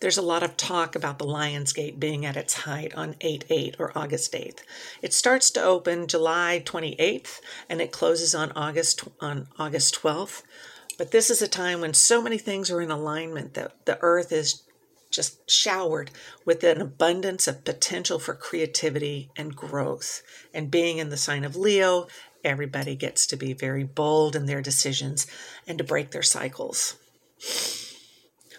there's a lot of talk about the Lion's Gate being at its height on 8 8 or August 8th. It starts to open July 28th and it closes on August on August 12th. But this is a time when so many things are in alignment that the earth is just showered with an abundance of potential for creativity and growth. And being in the sign of Leo, everybody gets to be very bold in their decisions and to break their cycles.